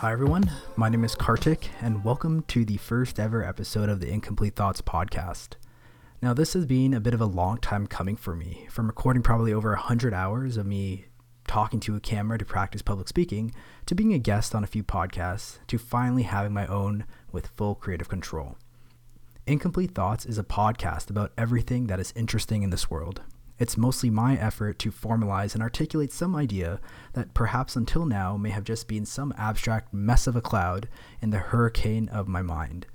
Hi, everyone. My name is Kartik, and welcome to the first ever episode of the Incomplete Thoughts podcast. Now, this has been a bit of a long time coming for me, from recording probably over 100 hours of me talking to a camera to practice public speaking, to being a guest on a few podcasts, to finally having my own with full creative control. Incomplete Thoughts is a podcast about everything that is interesting in this world. It's mostly my effort to formalize and articulate some idea that perhaps until now may have just been some abstract mess of a cloud in the hurricane of my mind.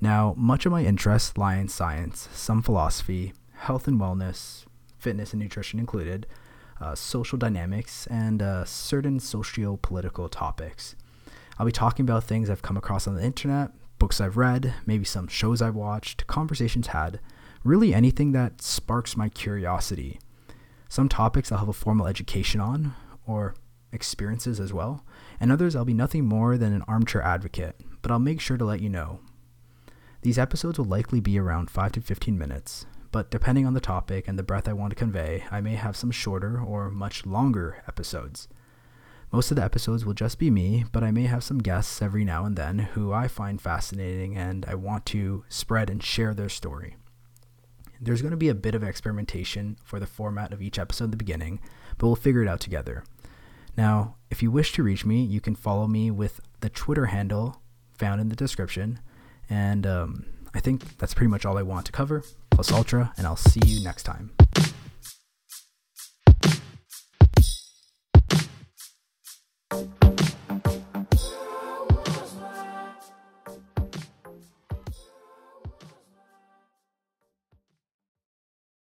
Now, much of my interests lie in science, some philosophy, health and wellness, fitness and nutrition included, uh, social dynamics, and uh, certain socio political topics. I'll be talking about things I've come across on the internet, books I've read, maybe some shows I've watched, conversations had, really anything that sparks my curiosity. Some topics I'll have a formal education on, or experiences as well, and others I'll be nothing more than an armchair advocate, but I'll make sure to let you know. These episodes will likely be around 5 to 15 minutes, but depending on the topic and the breadth I want to convey, I may have some shorter or much longer episodes. Most of the episodes will just be me, but I may have some guests every now and then who I find fascinating and I want to spread and share their story. There's going to be a bit of experimentation for the format of each episode at the beginning, but we'll figure it out together. Now, if you wish to reach me, you can follow me with the Twitter handle found in the description. And um, I think that's pretty much all I want to cover. Plus Ultra, and I'll see you next time.